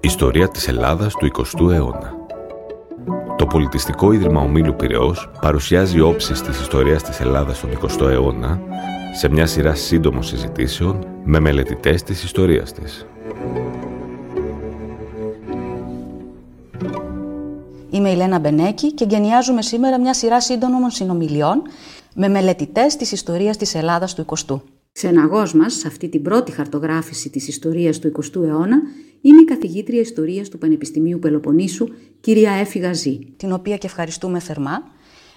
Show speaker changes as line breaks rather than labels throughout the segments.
Ιστορία της Ελλάδας του 20ου αιώνα Το Πολιτιστικό Ίδρυμα Ομίλου Πυραιός παρουσιάζει όψεις της ιστορίας της Ελλάδας τον 20ο αιώνα σε μια σειρά σύντομων συζητήσεων με μελετητές της ιστορίας της.
Είμαι η Λένα Μπενέκη και γενιάζουμε σήμερα μια σειρά σύντομων συνομιλιών με μελετητές της ιστορίας της Ελλάδας του 20ου.
Ξεναγός μας σε αυτή την πρώτη χαρτογράφηση της ιστορίας του 20ου αιώνα είναι η καθηγήτρια ιστορίας του Πανεπιστημίου Πελοποννήσου, κυρία Έφη Γαζή.
Την οποία και ευχαριστούμε θερμά,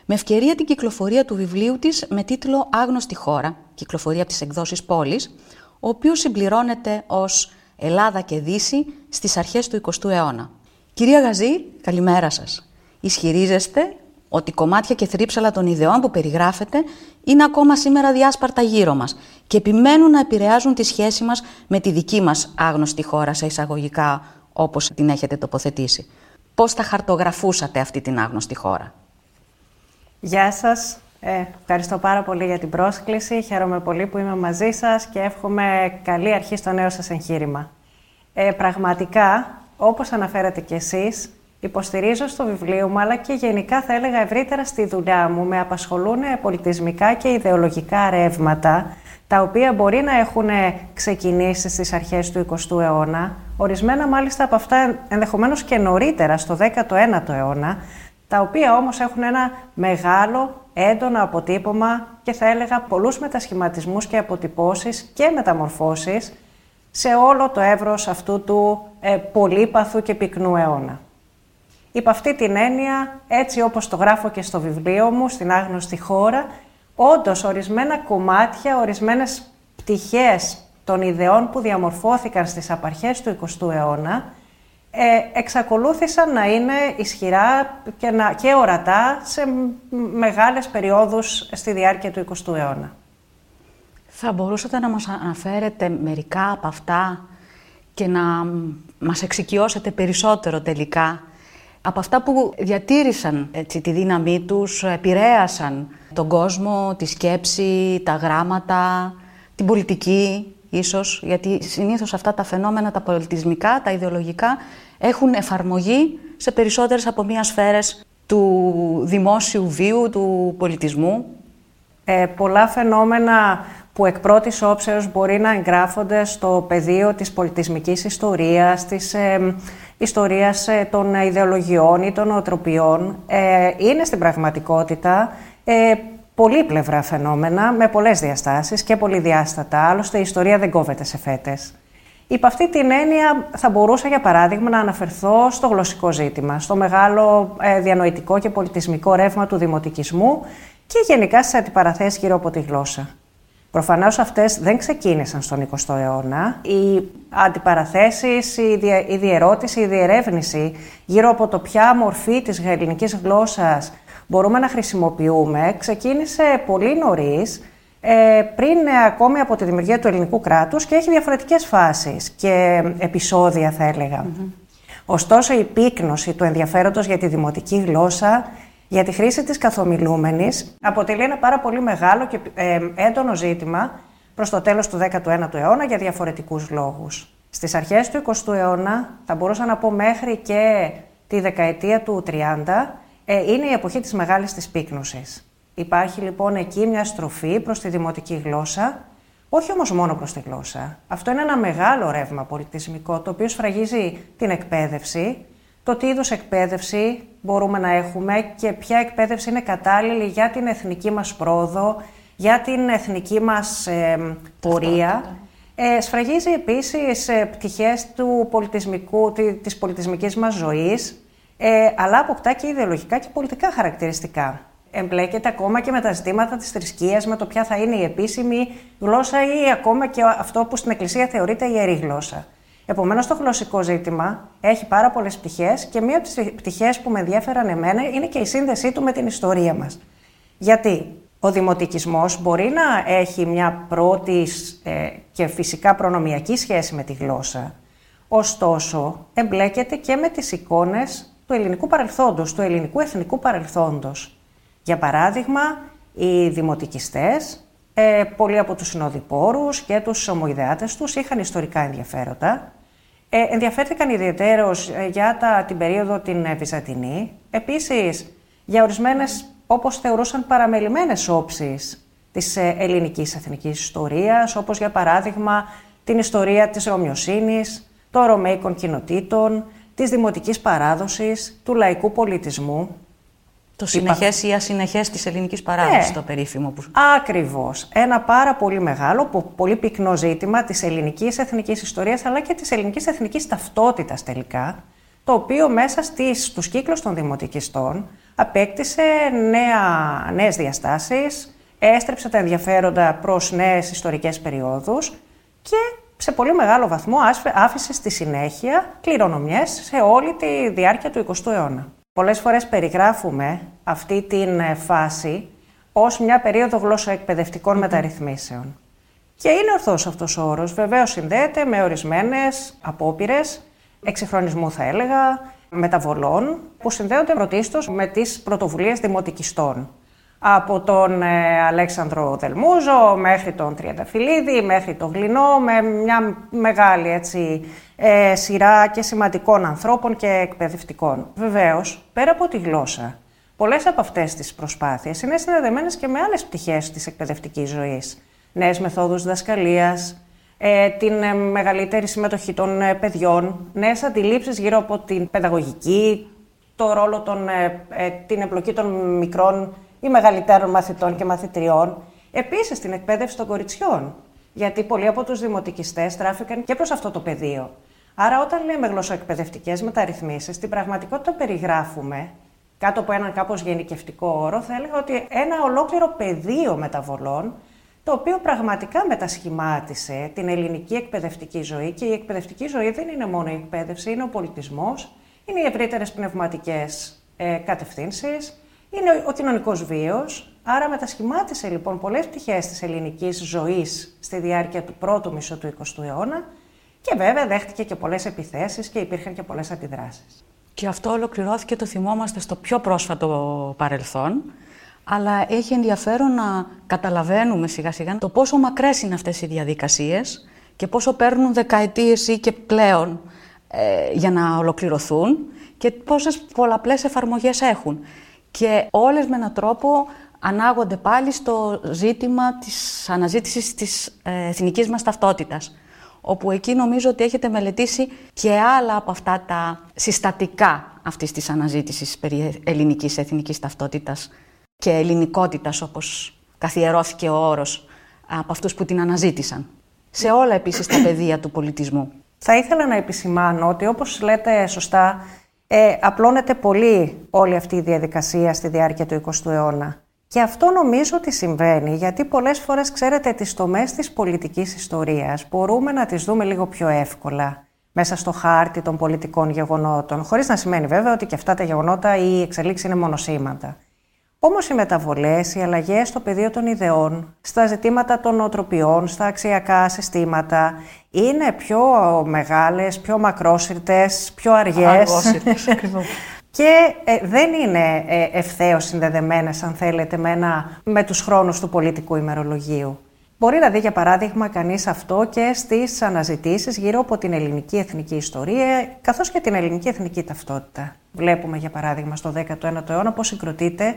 με ευκαιρία την κυκλοφορία του βιβλίου της με τίτλο «Άγνωστη χώρα», κυκλοφορία από τις εκδόσεις Πόλης, ο οποίος συμπληρώνεται ως «Ελλάδα και Δύση» στις αρχές του 20ου αιώνα. Κυρία Γαζή, καλημέρα σας. Ισχυρίζεστε ότι κομμάτια και θρύψαλα των ιδεών που περιγράφετε είναι ακόμα σήμερα διάσπαρτα γύρω μας και επιμένουν να επηρεάζουν τη σχέση μας με τη δική μας άγνωστη χώρα σε εισαγωγικά όπως την έχετε τοποθετήσει. Πώς θα χαρτογραφούσατε αυτή την άγνωστη χώρα;
Γεια σας. Ε, ευχαριστώ πάρα πολύ για την πρόσκληση. Χαίρομαι πολύ που είμαι μαζί σας και εύχομαι καλή αρχή στο νέο σας εγχείρημα. Ε, πραγματικά, όπως αναφέρατε κι εσείς, Υποστηρίζω στο βιβλίο μου, αλλά και γενικά θα έλεγα ευρύτερα στη δουλειά μου, με απασχολούν πολιτισμικά και ιδεολογικά ρεύματα, τα οποία μπορεί να έχουν ξεκινήσει στις αρχές του 20ου αιώνα, ορισμένα μάλιστα από αυτά ενδεχομένως και νωρίτερα, στο 19ο αιώνα, τα οποία όμως έχουν ένα μεγάλο, έντονο αποτύπωμα και θα έλεγα πολλούς μετασχηματισμούς και αποτυπώσεις και μεταμορφώσεις σε όλο το εύρος αυτού του ε, πολύπαθου και πυκνού αιώνα. Υπ' αυτή την έννοια, έτσι όπως το γράφω και στο βιβλίο μου, στην άγνωστη χώρα, όντως ορισμένα κομμάτια, ορισμένες πτυχές των ιδεών που διαμορφώθηκαν στις απαρχές του 20ου αιώνα, ε, εξακολούθησαν να είναι ισχυρά και, να, και ορατά σε μεγάλες περιόδους στη διάρκεια του 20ου αιώνα.
Θα μπορούσατε να μας αναφέρετε μερικά από αυτά και να μας εξοικειώσετε περισσότερο τελικά από αυτά που διατήρησαν έτσι, τη δύναμή τους, επηρέασαν τον κόσμο, τη σκέψη, τα γράμματα, την πολιτική ίσως, γιατί συνήθως αυτά τα φαινόμενα, τα πολιτισμικά, τα ιδεολογικά, έχουν εφαρμογή σε περισσότερες από μία σφαίρες του δημόσιου βίου, του πολιτισμού.
Ε, πολλά φαινόμενα που εκ πρώτης όψεως μπορεί να εγγράφονται στο πεδίο της πολιτισμικής ιστορίας, της ε, ιστορίας ε, των ιδεολογιών ή των οτροπιών, ε, είναι στην πραγματικότητα ε, πολύπλευρα φαινόμενα με πολλές διαστάσεις και πολυδιάστατα. Άλλωστε η ιστορία δεν κόβεται σε φέτες. Υπ' αυτή την έννοια θα μπορούσα για παράδειγμα να αναφερθώ στο γλωσσικό ζήτημα, στο μεγάλο ε, διανοητικό και πολιτισμικό ρεύμα του δημοτικισμού και γενικά στις αντιπαραθέσεις γύρω από τη γλώσσα. Προφανώς αυτές δεν ξεκίνησαν στον 20ο αιώνα. Οι αντιπαραθέσεις, η, δια, η διερώτηση, η διερεύνηση γύρω από το ποια μορφή της ελληνικής γλώσσας μπορούμε να χρησιμοποιούμε ξεκίνησε πολύ νωρίς, ε, πριν ακόμη από τη δημιουργία του ελληνικού κράτους και έχει διαφορετικές φάσεις και επεισόδια θα έλεγα. Ωστόσο η πύκνωση του ενδιαφέροντος για τη δημοτική γλώσσα για τη χρήση της καθομιλούμενης αποτελεί ένα πάρα πολύ μεγάλο και ε, έντονο ζήτημα προς το τέλος του 19ου αιώνα για διαφορετικούς λόγους. Στις αρχές του 20ου αιώνα, θα μπορούσα να πω μέχρι και τη δεκαετία του 30, ε, είναι η εποχή της μεγάλης της πύκνωσης. Υπάρχει λοιπόν εκεί μια στροφή προς τη δημοτική γλώσσα, όχι όμως μόνο προς τη γλώσσα. Αυτό είναι ένα μεγάλο ρεύμα πολιτισμικό, το οποίο σφραγίζει την εκπαίδευση, το τι είδους εκπαίδευση μπορούμε να έχουμε και ποια εκπαίδευση είναι κατάλληλη για την εθνική μας πρόοδο, για την εθνική μας ε, πορεία. Ε, σφραγίζει επίσης ε, πτυχές του πολιτισμικού, της πολιτισμικής μας ζωής, ε, αλλά αποκτά και ιδεολογικά και πολιτικά χαρακτηριστικά. Εμπλέκεται ακόμα και με τα ζητήματα της θρησκείας, με το ποια θα είναι η επίσημη γλώσσα ή ακόμα και αυτό που στην Εκκλησία θεωρείται ιερή γλώσσα. Επομένως, το γλωσσικό ζήτημα έχει πάρα πολλές πτυχές και μία από τις πτυχές που με ενδιαφέραν εμένα είναι και η σύνδεσή του με την ιστορία μας. Γιατί ο δημοτικισμός μπορεί να έχει μια πρώτη ε, και φυσικά προνομιακή σχέση με τη γλώσσα, ωστόσο εμπλέκεται και με τις εικόνες του ελληνικού παρελθόντος, του ελληνικού εθνικού παρελθόντος. Για παράδειγμα, οι δημοτικιστές Ε, πολλοί από τους συνοδοιπόρους και τους ομοειδεάτες τους είχαν ιστορικά ενδιαφέροντα. Ε, ενδιαφέρθηκαν ιδιαίτερως ε, για τα, την περίοδο την ε, Βυζαντινή. Επίσης, για ορισμένες, όπως θεωρούσαν, παραμελημένες όψεις της ε, ελληνικής εθνικής ιστορίας, όπως για παράδειγμα την ιστορία της Ρωμιοσύνης, των Ρωμαϊκών κοινοτήτων, της δημοτικής παράδοσης, του λαϊκού πολιτισμού.
Το συνεχές ή ασυνεχές της ελληνικής παράδοσης, ναι. το περίφημο. Που...
Ακριβώς. Ένα πάρα πολύ μεγάλο, πολύ πυκνό ζήτημα της ελληνικής εθνικής ιστορίας, αλλά και της ελληνικής εθνικής ταυτότητας τελικά, το οποίο μέσα στις, στους κύκλους των δημοτικιστών απέκτησε νέα, νέες διαστάσεις, έστρεψε τα ενδιαφέροντα προς νέες ιστορικές περιόδους και σε πολύ μεγάλο βαθμό άφησε στη συνέχεια κληρονομιές σε όλη τη διάρκεια του 20ου αιώνα. Πολλές φορές περιγράφουμε αυτή την ε, φάση ως μια περίοδο γλωσσοεκπαιδευτικών μεταρρυθμίσεων. Και είναι ορθός αυτός ο όρος. Βεβαίως συνδέεται με ορισμένες απόπειρες εξυγχρονισμού θα έλεγα, μεταβολών που συνδέονται πρωτίστως με τις πρωτοβουλίες δημοτικιστών από τον ε, Αλέξανδρο Δελμούζο μέχρι τον Τριανταφυλλίδη, μέχρι τον Γλινό, με μια μεγάλη έτσι, ε, σειρά και σημαντικών ανθρώπων και εκπαιδευτικών. Βεβαίως, πέρα από τη γλώσσα, πολλές από αυτές τις προσπάθειες είναι συνδεδεμένες και με άλλες πτυχές της εκπαιδευτικής ζωής. Νέες μεθόδους διδασκαλίας, ε, την ε, μεγαλύτερη συμμετοχή των παιδιών, νέες αντιλήψεις γύρω από την παιδαγωγική, το ρόλο των, την εμπλοκή των μικρών ή μεγαλύτερων μαθητών και μαθητριών, επίσης την εκπαίδευση των κοριτσιών. Γιατί πολλοί από τους δημοτικιστές τράφηκαν και προς αυτό το πεδίο. Άρα, όταν λέμε γλωσσοεκπαιδευτικές μεταρρυθμίσεις, στην πραγματικότητα περιγράφουμε κάτω από έναν κάπως γενικευτικό όρο, θα έλεγα ότι ένα ολόκληρο πεδίο μεταβολών, το οποίο πραγματικά μετασχημάτισε την ελληνική εκπαιδευτική ζωή και η εκπαιδευτική ζωή δεν είναι μόνο η εκπαίδευση, είναι ο πολιτισμός, είναι οι ευρύτερες πνευματικές ε, κατευθύνσεις, είναι ο κοινωνικός βίο. Άρα μετασχημάτισε λοιπόν πολλές πτυχές της ελληνικής ζωής στη διάρκεια του πρώτου μισού του 20ου αιώνα και βέβαια δέχτηκε και πολλές επιθέσεις και υπήρχαν και πολλές αντιδράσεις.
Και αυτό ολοκληρώθηκε, το θυμόμαστε, στο πιο πρόσφατο παρελθόν. Αλλά έχει ενδιαφέρον να καταλαβαίνουμε σιγά σιγά το πόσο μακρές είναι αυτές οι διαδικασίες και πόσο παίρνουν δεκαετίες ή και πλέον ε, για να ολοκληρωθούν και πόσες πολλαπλές εφαρμογές έχουν και όλες με έναν τρόπο ανάγονται πάλι στο ζήτημα της αναζήτησης της ε, εθνικής μας ταυτότητας όπου εκεί νομίζω ότι έχετε μελετήσει και άλλα από αυτά τα συστατικά αυτής της αναζήτησης περί ελληνικής εθνικής ταυτότητας και ελληνικότητας όπως καθιερώθηκε ο όρος από αυτούς που την αναζήτησαν. Σε όλα επίσης τα πεδία του πολιτισμού.
Θα ήθελα να επισημάνω ότι όπως λέτε σωστά ε, απλώνεται πολύ όλη αυτή η διαδικασία στη διάρκεια του 20ου αιώνα. Και αυτό νομίζω ότι συμβαίνει, γιατί πολλές φορές, ξέρετε, τις τομές της πολιτικής ιστορίας μπορούμε να τις δούμε λίγο πιο εύκολα μέσα στο χάρτη των πολιτικών γεγονότων, χωρίς να σημαίνει βέβαια ότι και αυτά τα γεγονότα ή οι εξελίξεις είναι μονοσήματα. Όμως οι μεταβολές, οι αλλαγές στο πεδίο των ιδεών, στα ζητήματα των οτροπιών, στα αξιακά συστήματα, είναι πιο μεγάλες, πιο μακρόσυρτες, πιο αργές. και ε, δεν είναι ε, ευθέως συνδεδεμένες, αν θέλετε, με, ένα, με τους χρόνους του πολιτικού ημερολογίου. Μπορεί να δει, για παράδειγμα, κανείς αυτό και στις αναζητήσεις γύρω από την ελληνική εθνική ιστορία, καθώς και την ελληνική εθνική ταυτότητα. Βλέπουμε, για παράδειγμα, στο 19ο αιώνα πώς συγκροτείται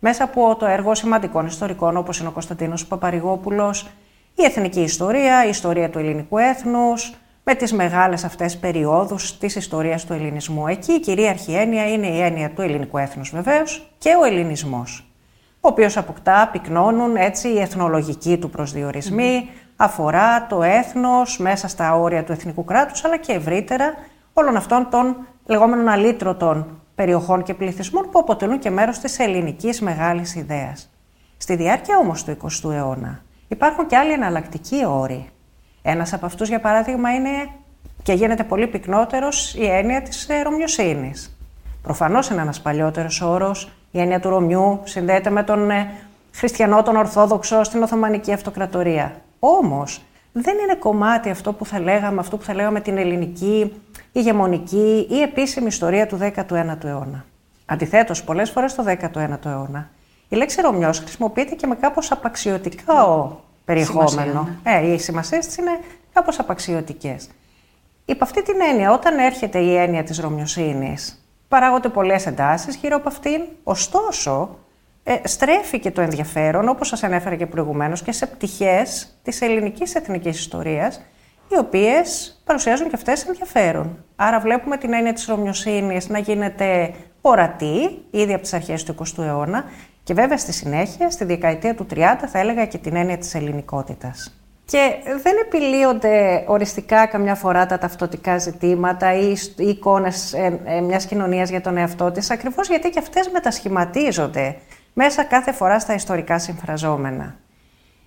μέσα από το έργο σημαντικών ιστορικών όπως είναι ο Κωνσταντίνος Παπαρηγόπουλος, η εθνική ιστορία, η ιστορία του ελληνικού έθνους, με τις μεγάλες αυτές περιόδους της ιστορίας του ελληνισμού. Εκεί η κυρίαρχη έννοια είναι η έννοια του ελληνικού έθνους βεβαίως και ο ελληνισμός, ο οποίος αποκτά, πυκνώνουν έτσι οι εθνολογικοί του προσδιορισμοί, αφορά το έθνος μέσα στα όρια του εθνικού κράτους, αλλά και ευρύτερα όλων αυτών των λεγόμενων αλήτρωτων περιοχών και πληθυσμών που αποτελούν και μέρος της ελληνικής μεγάλης ιδέας. Στη διάρκεια όμως του 20ου αιώνα υπάρχουν και άλλοι εναλλακτικοί όροι. Ένας από αυτούς, για παράδειγμα, είναι και γίνεται πολύ πυκνότερος η έννοια της Ρωμιοσύνης. Προφανώς είναι ένας παλιότερος όρος, η έννοια του Ρωμιού συνδέεται με τον ε, χριστιανό, τον Ορθόδοξο στην Οθωμανική Αυτοκρατορία. Όμως, δεν είναι κομμάτι αυτό που θα λέγαμε, αυτό που θα λέγαμε την ελληνική ηγεμονική ή επίσημη ιστορία του 19ου αιώνα. Αντιθέτως, πολλές φορές στο 19ο αιώνα, Η λέξη Ρωμιός χρησιμοποιείται και με κάπως απαξιωτικό περιεχόμενο.
ναι.
Ε, οι σημασίες της είναι κάπως απαξιωτικές. Υπ' αυτή την έννοια, όταν έρχεται η έννοια της Ρωμιοσύνης, παράγονται πολλές εντάσεις γύρω από αυτήν, ωστόσο, ε, στρέφει και το ενδιαφέρον, όπως σας ανέφερα και προηγουμένως, και σε πτυχές της ελληνικής εθνικής ιστορίας, οι οποίες παρουσιάζουν και αυτές ενδιαφέρον. Άρα βλέπουμε την έννοια της Ρωμιοσύνης να γίνεται ορατή ήδη από τις αρχές του 20ου αιώνα και βέβαια στη συνέχεια, στη δεκαετία του 30, θα έλεγα και την έννοια της ελληνικότητας. Και δεν επιλύονται οριστικά καμιά φορά τα ταυτοτικά ζητήματα ή οι εικόνες ε, ε, μιας κοινωνίας για τον εαυτό της, ακριβώς γιατί και αυτές μετασχηματίζονται μέσα κάθε φορά στα ιστορικά συμφραζόμενα.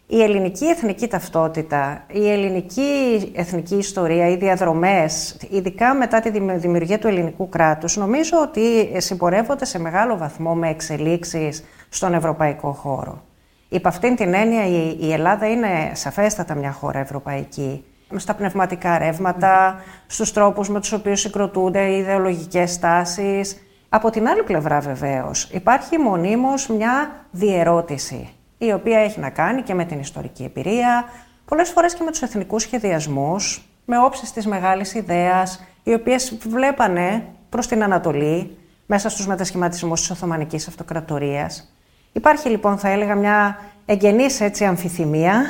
Η ελληνική εθνική ταυτότητα, η ελληνική εθνική ιστορία, οι διαδρομές, ειδικά μετά τη δημιουργία του ελληνικού κράτους, νομίζω ότι συμπορεύονται σε μεγάλο βαθμό με εξελίξεις στον ευρωπαϊκό χώρο. Υπ' αυτήν την έννοια η Ελλάδα είναι σαφέστατα μια χώρα ευρωπαϊκή. Στα πνευματικά ρεύματα, στους τρόπους με τους οποίους συγκροτούνται οι ιδεολογικές στάσεις. Από την άλλη πλευρά βεβαίως υπάρχει μονίμως μια διερώτηση, η οποία έχει να κάνει και με την ιστορική εμπειρία, πολλές φορές και με τους εθνικούς σχεδιασμούς, με όψεις της μεγάλης ιδέας, οι οποίες βλέπανε προς την Ανατολή, μέσα στους μετασχηματισμούς της Οθωμανικής Αυτοκρατορίας. Υπάρχει λοιπόν, θα έλεγα, μια εγγενής έτσι αμφιθυμία,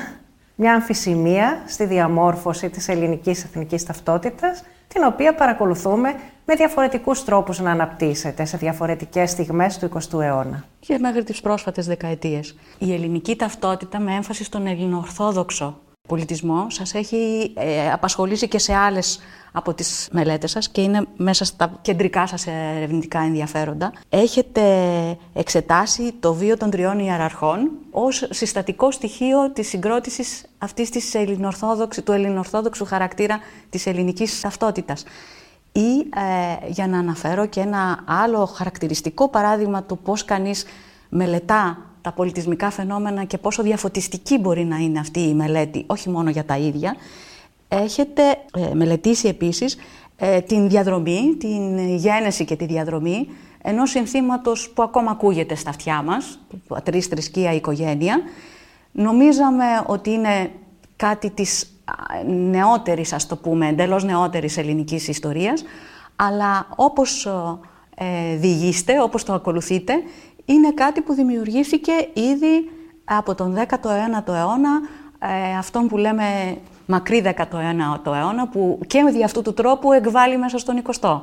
μια αμφισημία στη διαμόρφωση της ελληνικής εθνικής ταυτότητας, την οποία παρακολουθούμε με διαφορετικούς τρόπους να αναπτύσσεται σε διαφορετικές στιγμές του 20ου αιώνα.
Και μέχρι τις πρόσφατες δεκαετίες. Η ελληνική ταυτότητα με έμφαση στον ελληνοορθόδοξο πολιτισμό σας έχει ε, απασχολήσει και σε άλλες από τις μελέτες σας και είναι μέσα στα κεντρικά σας ερευνητικά ενδιαφέροντα. Έχετε εξετάσει το βίο των τριών ιεραρχών ως συστατικό στοιχείο της συγκρότησης αυτής της του ελληνοορθόδοξου χαρακτήρα της ελληνικής ταυτότητας. Ή ε, για να αναφέρω και ένα άλλο χαρακτηριστικό παράδειγμα του πώς κανείς μελετά τα πολιτισμικά φαινόμενα και πόσο διαφωτιστική μπορεί να είναι αυτή η μελέτη, όχι μόνο για τα ίδια, έχετε ε, μελετήσει επίσης ε, την διαδρομή, την γένεση και τη διαδρομή ενός συνθήματος που ακόμα ακούγεται στα αυτιά μας, πατρίς, θρησκεία, οικογένεια. Νομίζαμε ότι είναι κάτι της νεότερης, ας το πούμε, εντελώς νεότερης ελληνικής ιστορίας, αλλά όπως ε, διηγείστε, όπως το ακολουθείτε, είναι κάτι που δημιουργήθηκε ήδη από τον 19ο αιώνα, ε, αυτόν που λέμε μακρύ 19ο αιώνα, που και με αυτού του τρόπου εκβάλλει μέσα στον 20ο.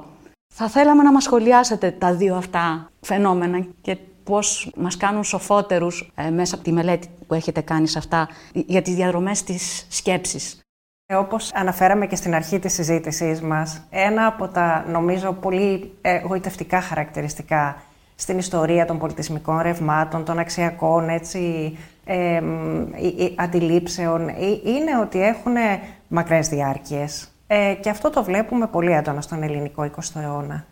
Θα θέλαμε να μας σχολιάσετε τα δύο αυτά φαινόμενα και πώς μας κάνουν σοφότερους ε, μέσα από τη μελέτη που έχετε κάνει σε αυτά για τις διαδρομές της σκέψης.
Ε, όπως αναφέραμε και στην αρχή της συζήτησής μας, ένα από τα νομίζω πολύ εγωιτευτικά χαρακτηριστικά στην ιστορία των πολιτισμικών ρευμάτων, των αξιακών έτσι, ε, αντιλήψεων, είναι ότι έχουν μακρές διάρκειες. Ε, και αυτό το βλέπουμε πολύ έντονα στον ελληνικό 20ο αιώνα.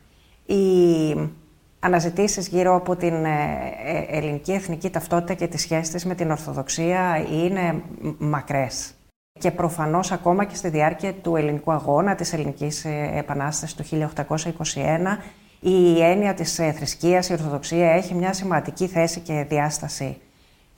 Οι αναζητήσεις γύρω από την ε, ε, ελληνική εθνική ταυτότητα και τις σχέσεις της με την Ορθοδοξία είναι μακρές. Και προφανώς ακόμα και στη διάρκεια του ελληνικού αγώνα, της ελληνικής επανάστασης του 1821, η έννοια της ε, θρησκείας, η Ορθοδοξία έχει μια σημαντική θέση και διάσταση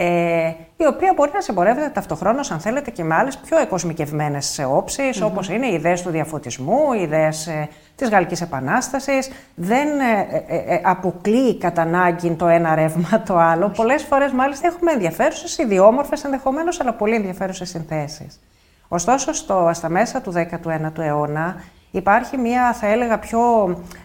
ε, η οποία μπορεί να συμπορεύεται ταυτοχρόνως, αν θέλετε, και με άλλες πιο εκοσμικευμένες όψεις, mm-hmm. όπως είναι οι ιδέες του διαφωτισμού, οι ιδέες ε, της Γαλλικής Επανάστασης. Δεν ε, ε, ε, αποκλείει κατά ανάγκη το ένα ρεύμα το άλλο. Πολλές φορές, μάλιστα, έχουμε ενδιαφέρουσες, ιδιόμορφες ενδεχομένως, αλλά πολύ ενδιαφέρουσες συνθέσεις. Ωστόσο, στο, στα μέσα του 19ου αιώνα, Υπάρχει μια, θα έλεγα, πιο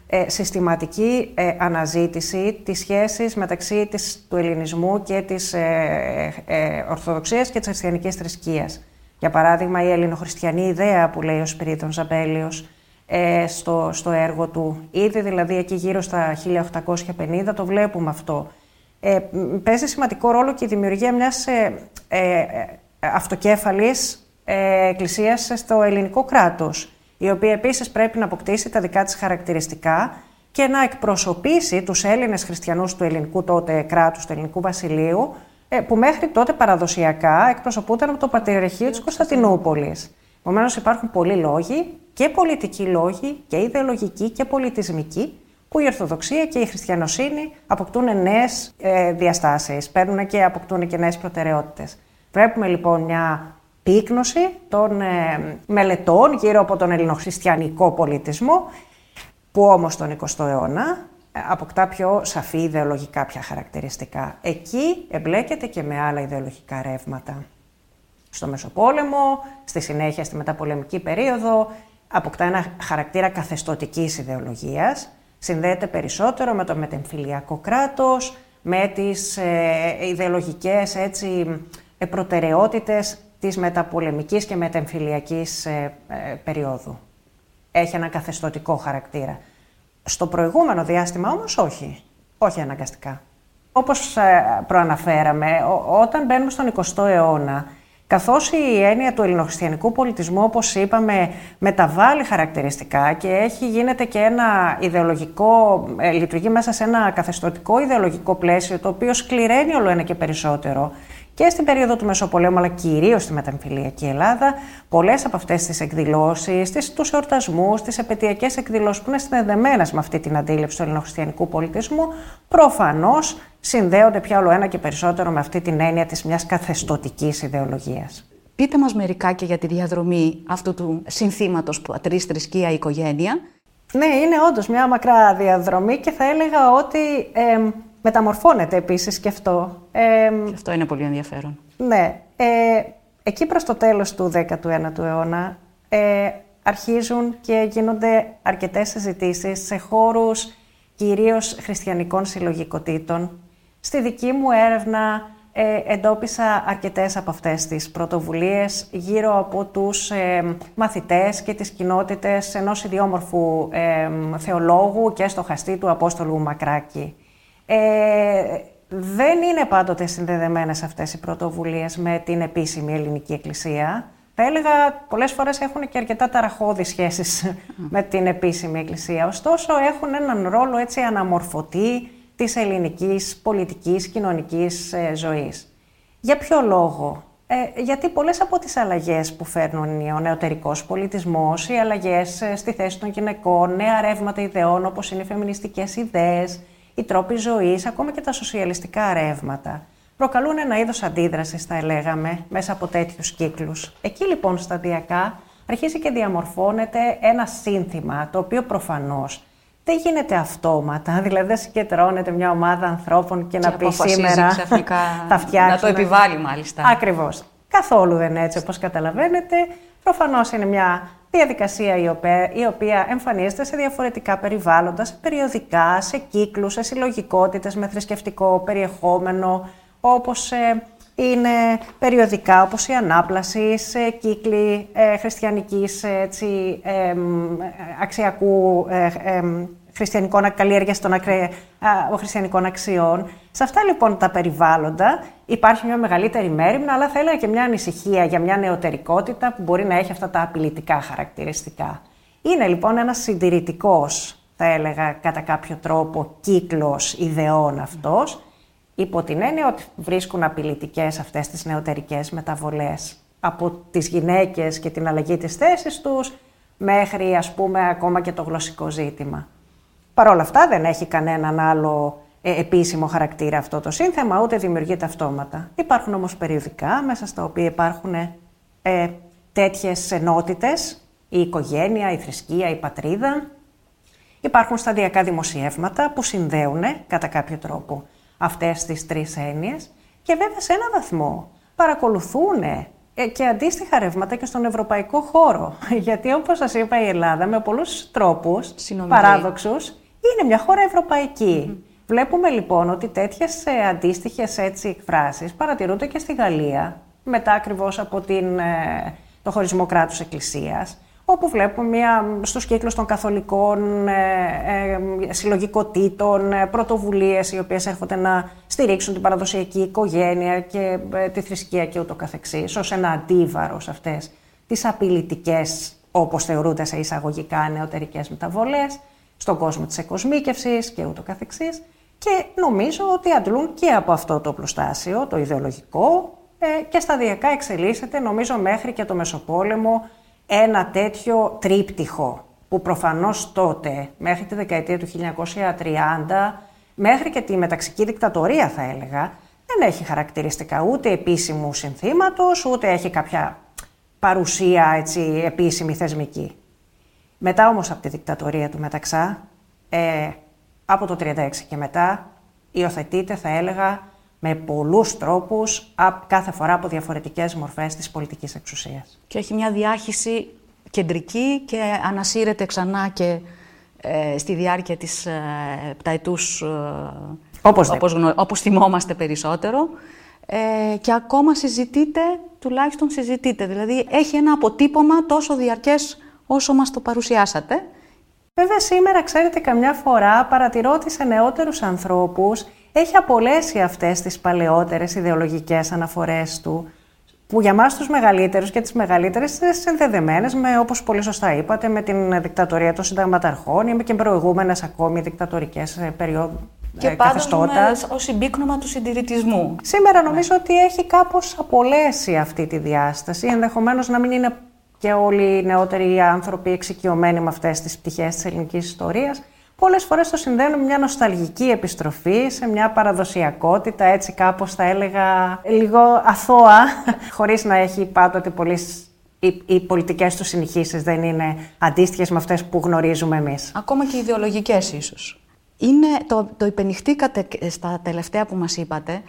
ε, συστηματική ε, αναζήτηση της σχέσης μεταξύ της, του ελληνισμού και της ε, ε, Ορθοδοξίας και της χριστιανικής θρησκείας. Για παράδειγμα, η ελληνοχριστιανή ιδέα που λέει ο Σπυρίτων Ζαμπέλιος στο, στο έργο του, ήδη δηλαδή εκεί γύρω στα 1850 το βλέπουμε αυτό. Ε, παίζει σημαντικό ρόλο και η δημιουργία μιας ε, αυτοκέφαλης εκκλησίας στο ελληνικό κράτος η οποία επίσης πρέπει να αποκτήσει τα δικά της χαρακτηριστικά και να εκπροσωπήσει τους Έλληνες χριστιανούς του ελληνικού τότε κράτους, του ελληνικού βασιλείου, ε, που μέχρι τότε παραδοσιακά εκπροσωπούνταν από το Πατριαρχείο της Κωνσταντινούπολης. Επομένως υπάρχουν πολλοί λόγοι, και πολιτικοί λόγοι, και ιδεολογικοί και πολιτισμικοί, που η Ορθοδοξία και η Χριστιανοσύνη αποκτούν νέες ε, διαστάσεις, παίρνουν και αποκτούν και νέες προτεραιότητες. Βλέπουμε λοιπόν μια πύκνωση των ε, μελετών γύρω από τον ελληνοχριστιανικό πολιτισμό, που όμως τον 20ο αιώνα ε, αποκτά πιο σαφή ιδεολογικά πια χαρακτηριστικά. Εκεί εμπλέκεται και με άλλα ιδεολογικά ρεύματα. Στο Μεσοπόλεμο, στη συνέχεια στη μεταπολεμική περίοδο, αποκτά ένα χαρακτήρα καθεστωτικής ιδεολογίας, συνδέεται περισσότερο με το μετεμφυλιακό κράτος, με τις ε, ιδεολογικές έτσι, ε, προτεραιότητες της μεταπολεμικής και μετεμφυλιακής ε, ε, περίοδου. Έχει ένα καθεστωτικό χαρακτήρα. Στο προηγούμενο διάστημα όμως όχι. Όχι αναγκαστικά. Όπως προαναφέραμε, όταν μπαίνουμε στον 20ο αιώνα, Καθώς η έννοια του ελληνοχριστιανικού πολιτισμού, όπως είπαμε, μεταβάλλει χαρακτηριστικά και έχει γίνεται και ένα ιδεολογικό, ε, λειτουργεί μέσα σε ένα καθεστωτικό ιδεολογικό πλαίσιο, το οποίο σκληραίνει όλο ένα και περισσότερο και στην περίοδο του Μεσοπολέμου, αλλά κυρίως στη μεταμφυλιακή Ελλάδα, πολλές από αυτές τις εκδηλώσεις, τις, τους εορτασμούς, τις επαιτειακές εκδηλώσεις που είναι συνδεδεμένες με αυτή την αντίληψη του ελληνοχριστιανικού πολιτισμού, προφανώς συνδέονται πια όλο ένα και περισσότερο με αυτή την έννοια της μιας καθεστωτικής ιδεολογίας.
Πείτε μας μερικά και για τη διαδρομή αυτού του συνθήματος πατρίς, θρησκεία, οικογένεια.
Ναι, είναι όντως μια μακρά διαδρομή και θα έλεγα ότι ε, μεταμορφώνεται επίσης και αυτό.
Ε, αυτό είναι πολύ ενδιαφέρον.
Ναι. Ε, εκεί προς το τέλος του 19ου αιώνα ε, αρχίζουν και γίνονται αρκετές συζητήσεις σε χώρους κυρίως χριστιανικών συλλογικοτήτων Στη δική μου έρευνα ε, εντόπισα αρκετές από αυτές τις πρωτοβουλίες γύρω από τους ε, μαθητές και τις κοινότητες ενός ιδιόμορφου ε, θεολόγου και στοχαστή του Απόστολου Μακράκη. Ε, δεν είναι πάντοτε συνδεδεμένες αυτές οι πρωτοβουλίες με την επίσημη ελληνική εκκλησία. Θα έλεγα πολλές φορές έχουν και αρκετά ταραχώδη σχέσεις με την επίσημη εκκλησία. Ωστόσο έχουν έναν ρόλο έτσι αναμορφωτή, της ελληνικής πολιτικής, κοινωνικής ε, ζωής. Για ποιο λόγο; Ε, γιατί πολλές από τις αλλαγές που φέρνουν ο νεωτερικός πολιτισμός, οι αλλαγές ε, στη θέση των γυναικών, νέα ρεύματα ιδεών όπως είναι οι φεμινιστικές ιδέες, οι τρόποι ζωής, ακόμα και τα σοσιαλιστικά ρεύματα, προκαλούν ένα είδος αντίδρασης, θα λέγαμε, μέσα από τέτοιους κύκλους. Εκεί λοιπόν σταδιακά αρχίζει και διαμορφώνεται ένα σύνθημα, το οποίο προφανώς δεν γίνεται αυτόματα. Δηλαδή δεν συγκεντρώνεται μια ομάδα ανθρώπων και, και να πει σήμερα
ξαφνικά θα φτιάξει. Να το επιβάλλει μάλιστα.
Ακριβώς. Καθόλου δεν έτσι όπως καταλαβαίνετε. Προφανώς είναι μια διαδικασία η οποία, η οποία εμφανίζεται σε διαφορετικά περιβάλλοντα, σε περιοδικά, σε κύκλους, σε συλλογικότητες με θρησκευτικό περιεχόμενο, όπως ε, είναι περιοδικά, όπως η Ανάπλαση, σε κύκλοι ε, χριστιανικής έτσι, ε, αξιακού ε, χριστιανικών καλλιέργειας των ακραι, χριστιανικών αξιών. Σε αυτά λοιπόν τα περιβάλλοντα υπάρχει μια μεγαλύτερη μέρημνα, αλλά θα έλεγα και μια ανησυχία για μια νεωτερικότητα που μπορεί να έχει αυτά τα απειλητικά χαρακτηριστικά. Είναι λοιπόν ένας συντηρητικός, θα έλεγα κατά κάποιο τρόπο, κύκλος ιδεών αυτός, υπό την έννοια ότι βρίσκουν απειλητικές αυτές τις νεωτερικές μεταβολές από τις γυναίκες και την αλλαγή της θέσης τους, μέχρι ας πούμε ακόμα και το γλωσσικό ζήτημα. Παρ' όλα αυτά δεν έχει κανέναν άλλο ε, επίσημο χαρακτήρα αυτό το σύνθεμα, ούτε δημιουργείται αυτόματα. Υπάρχουν όμως περιοδικά μέσα στα οποία υπάρχουν ε, τέτοιες ενότητες, η οικογένεια, η θρησκεία, η πατρίδα. Υπάρχουν σταδιακά δημοσιεύματα που συνδέουν κατά κάποιο τρόπο αυτές τις τρεις έννοιες και βέβαια σε έναν βαθμό παρακολουθούν ε, και αντίστοιχα ρεύματα και στον ευρωπαϊκό χώρο. Γιατί όπως σας είπα η Ελλάδα με πολλούς τρόπους παράδοξους είναι μια χώρα ευρωπαϊκή. Βλέπουμε λοιπόν ότι τέτοιες ε, αντίστοιχες έτσι εκφράσεις παρατηρούνται και στη Γαλλία μετά ακριβώς από την, ε, το χωρισμό κράτους εκκλησίας όπου βλέπουμε μια, στους κύκλους των καθολικών ε, ε, συλλογικοτήτων, ε, πρωτοβουλίες οι οποίες έρχονται να στηρίξουν την παραδοσιακή οικογένεια και ε, τη θρησκεία και ούτω καθεξής, ως ένα αντίβαρος σε αυτές τις απειλητικές, όπως θεωρούνται σε εισαγωγικά νεωτερικές μεταβολές, στον κόσμο της εκοσμίκευσης και ούτω καθεξής. Και νομίζω ότι αντλούν και από αυτό το πλουστάσιο, το ιδεολογικό, και σταδιακά εξελίσσεται, νομίζω, μέχρι και το Μεσοπόλεμο, ένα τέτοιο τρίπτυχο που προφανώς τότε, μέχρι τη δεκαετία του 1930, μέχρι και τη μεταξική δικτατορία θα έλεγα, δεν έχει χαρακτηριστικά ούτε επίσημου συνθήματος, ούτε έχει κάποια παρουσία έτσι, επίσημη θεσμική. Μετά όμως από τη δικτατορία του Μεταξά, ε, από το 1936 και μετά, υιοθετείται θα έλεγα με πολλούς τρόπους, κάθε φορά από διαφορετικές μορφές της πολιτικής εξουσίας.
Και έχει μια διάχυση κεντρική και ανασύρεται ξανά και ε, στη διάρκεια της ε, πταετούς, ε, όπως, όπως, όπως θυμόμαστε περισσότερο. Ε, και ακόμα συζητείται, τουλάχιστον συζητείται. Δηλαδή έχει ένα αποτύπωμα τόσο διαρκές όσο μας το παρουσιάσατε.
Βέβαια σήμερα, ξέρετε, καμιά φορά παρατηρώ ότι σε νεότερους ανθρώπους έχει απολέσει αυτές τις παλαιότερες ιδεολογικές αναφορές του, που για μας τους μεγαλύτερους και τις μεγαλύτερες είναι συνδεδεμένες με, όπως πολύ σωστά είπατε, με την δικτατορία των συνταγματαρχών ή με και προηγούμενες ακόμη δικτατορικές ε, περιόδου.
Και ε, πάντα ζούμε ως συμπίκνωμα του συντηρητισμού.
Σήμερα νομίζω ότι έχει κάπως απολέσει αυτή τη διάσταση, ενδεχομένως να μην είναι και όλοι οι νεότεροι άνθρωποι εξοικειωμένοι με αυτές τις πτυχές της ελληνικής ιστορίας, πολλές φορές το συνδέουν με μια νοσταλγική επιστροφή σε μια παραδοσιακότητα, έτσι κάπως θα έλεγα λίγο αθώα, χωρίς να έχει πάντοτε πολύ οι, οι πολιτικές τους συνεχίσεις δεν είναι αντίστοιχες με αυτές που γνωρίζουμε εμείς.
Ακόμα και ιδεολογικές ίσως. Είναι, το, το υπενηχτήκατε στα τελευταία που μας είπατε,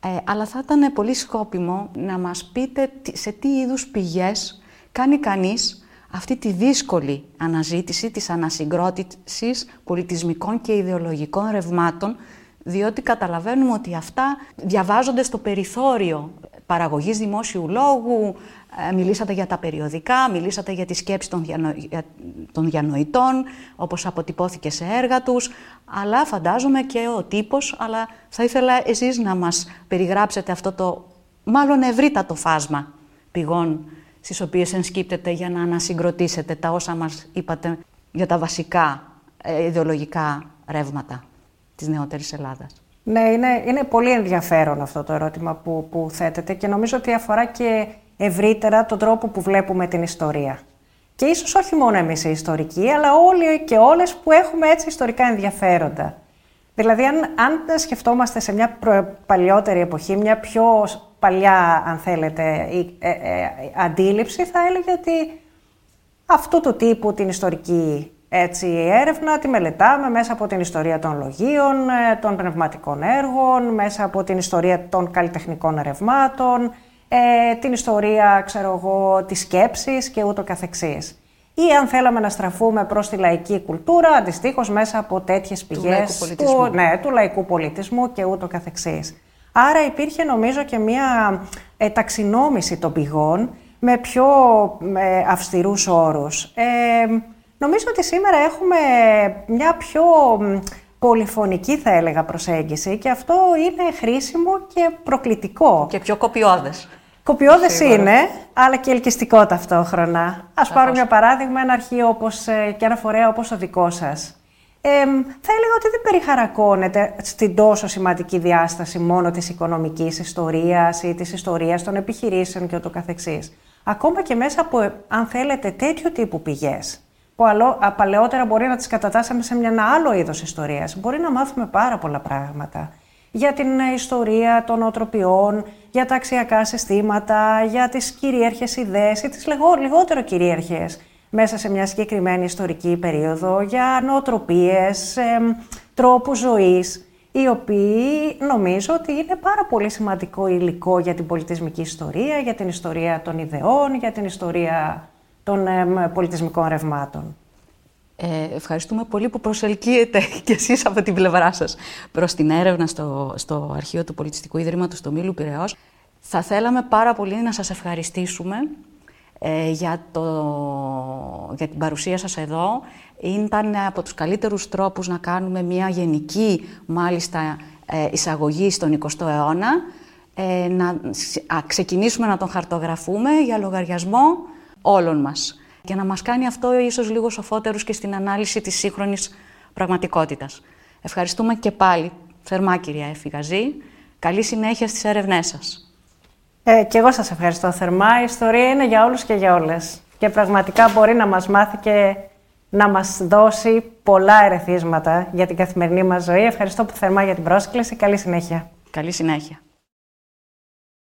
ε, αλλά θα ήταν πολύ σκόπιμο να μας πείτε σε τι είδους πηγές κάνει κανείς αυτή τη δύσκολη αναζήτηση της ανασυγκρότησης πολιτισμικών και ιδεολογικών ρευμάτων, διότι καταλαβαίνουμε ότι αυτά διαβάζονται στο περιθώριο παραγωγής δημόσιου λόγου, ε, μιλήσατε για τα περιοδικά, μιλήσατε για τη σκέψη των, διανο... των διανοητών, όπως αποτυπώθηκε σε έργα τους, αλλά φαντάζομαι και ο τύπος, αλλά θα ήθελα εσείς να μας περιγράψετε αυτό το μάλλον ευρύτατο φάσμα πηγών στις οποίες ενσκύπτεται για να ανασυγκροτήσετε τα όσα μας είπατε για τα βασικά ε, ιδεολογικά ρεύματα της νεότερης Ελλάδας.
Ναι, είναι, είναι πολύ ενδιαφέρον αυτό το ερώτημα που, που θέτετε και νομίζω ότι αφορά και ευρύτερα τον τρόπο που βλέπουμε την ιστορία. Και ίσως όχι μόνο εμείς οι ιστορικοί, αλλά όλοι και όλες που έχουμε έτσι ιστορικά ενδιαφέροντα. Δηλαδή, αν, αν σκεφτόμαστε σε μια παλιότερη εποχή, μια πιο παλιά, αν θέλετε, η, ε, ε, αντίληψη, θα έλεγε ότι αυτού του τύπου την ιστορική έτσι, έρευνα τη μελετάμε μέσα από την ιστορία των λογίων, ε, των πνευματικών έργων, μέσα από την ιστορία των καλλιτεχνικών ερευμάτων, ε, την ιστορία, ξέρω εγώ, της σκέψης και ούτω καθεξής. Ή αν θέλαμε να στραφούμε προς τη λαϊκή κουλτούρα, αντιστοίχως μέσα από τέτοιες πηγές
του, του,
ναι, του λαϊκού πολιτισμού και ούτω καθεξής. Άρα υπήρχε νομίζω και μία ε, ταξινόμηση των πηγών με πιο ε, αυστηρούς όρους. Ε, νομίζω ότι σήμερα έχουμε μια πιο πολυφωνική θα έλεγα προσέγγιση και αυτό είναι χρήσιμο και προκλητικό.
Και πιο κοπιώδες.
Κοπιώδες είναι, αλλά και ελκυστικό ταυτόχρονα. Ας πάρω μια παράδειγμα, ένα αρχείο όπως, ε, και ένα φορέα όπως ο δικό σας. Ε, θα έλεγα ότι δεν περιχαρακώνεται στην τόσο σημαντική διάσταση μόνο της οικονομικής ιστορίας ή της ιστορίας των επιχειρήσεων και ούτω καθεξής. Ακόμα και μέσα από, αν θέλετε, τέτοιου τύπου πηγές, που παλαιότερα μπορεί να τις κατατάσσαμε σε μια άλλο είδος ιστορίας, μπορεί να μάθουμε πάρα πολλά πράγματα για την ιστορία των οτροπιών, για τα αξιακά συστήματα, για τις κυρίαρχες ιδέες ή τις λιγότερο κυρίαρχες μέσα σε μια συγκεκριμένη ιστορική περίοδο για νοοτροπίες, ε, τρόπους ζωής, οι οποίοι νομίζω ότι είναι πάρα πολύ σημαντικό υλικό για την πολιτισμική ιστορία, για την ιστορία των ιδεών, για την ιστορία των πολιτισμικών ρευμάτων.
Ε, ευχαριστούμε πολύ που προσελκύετε κι εσείς από την πλευρά σας προς την έρευνα στο, στο Αρχείο του Πολιτιστικού Ιδρύματος του Μήλου Πειραιός. Θα θέλαμε πάρα πολύ να σας ευχαριστήσουμε ε, για, το, για την παρουσία σας εδώ. Ήταν από τους καλύτερους τρόπους να κάνουμε μια γενική, μάλιστα, ε, εισαγωγή στον 20ο αιώνα, ε, να ξεκινήσουμε να τον χαρτογραφούμε για λογαριασμό όλων μας και να μας κάνει αυτό ίσως λίγο σοφότερους και στην ανάλυση της σύγχρονης πραγματικότητας. Ευχαριστούμε και πάλι θερμά κυρία Εφηγαζή. Καλή συνέχεια στις έρευνές σας.
Ε, και εγώ σας ευχαριστώ θερμά. Η ιστορία είναι για όλους και για όλες. Και πραγματικά μπορεί να μας μάθει και να μας δώσει πολλά ερεθίσματα για την καθημερινή μας ζωή. Ευχαριστώ που θερμά για την πρόσκληση. Καλή συνέχεια.
Καλή συνέχεια.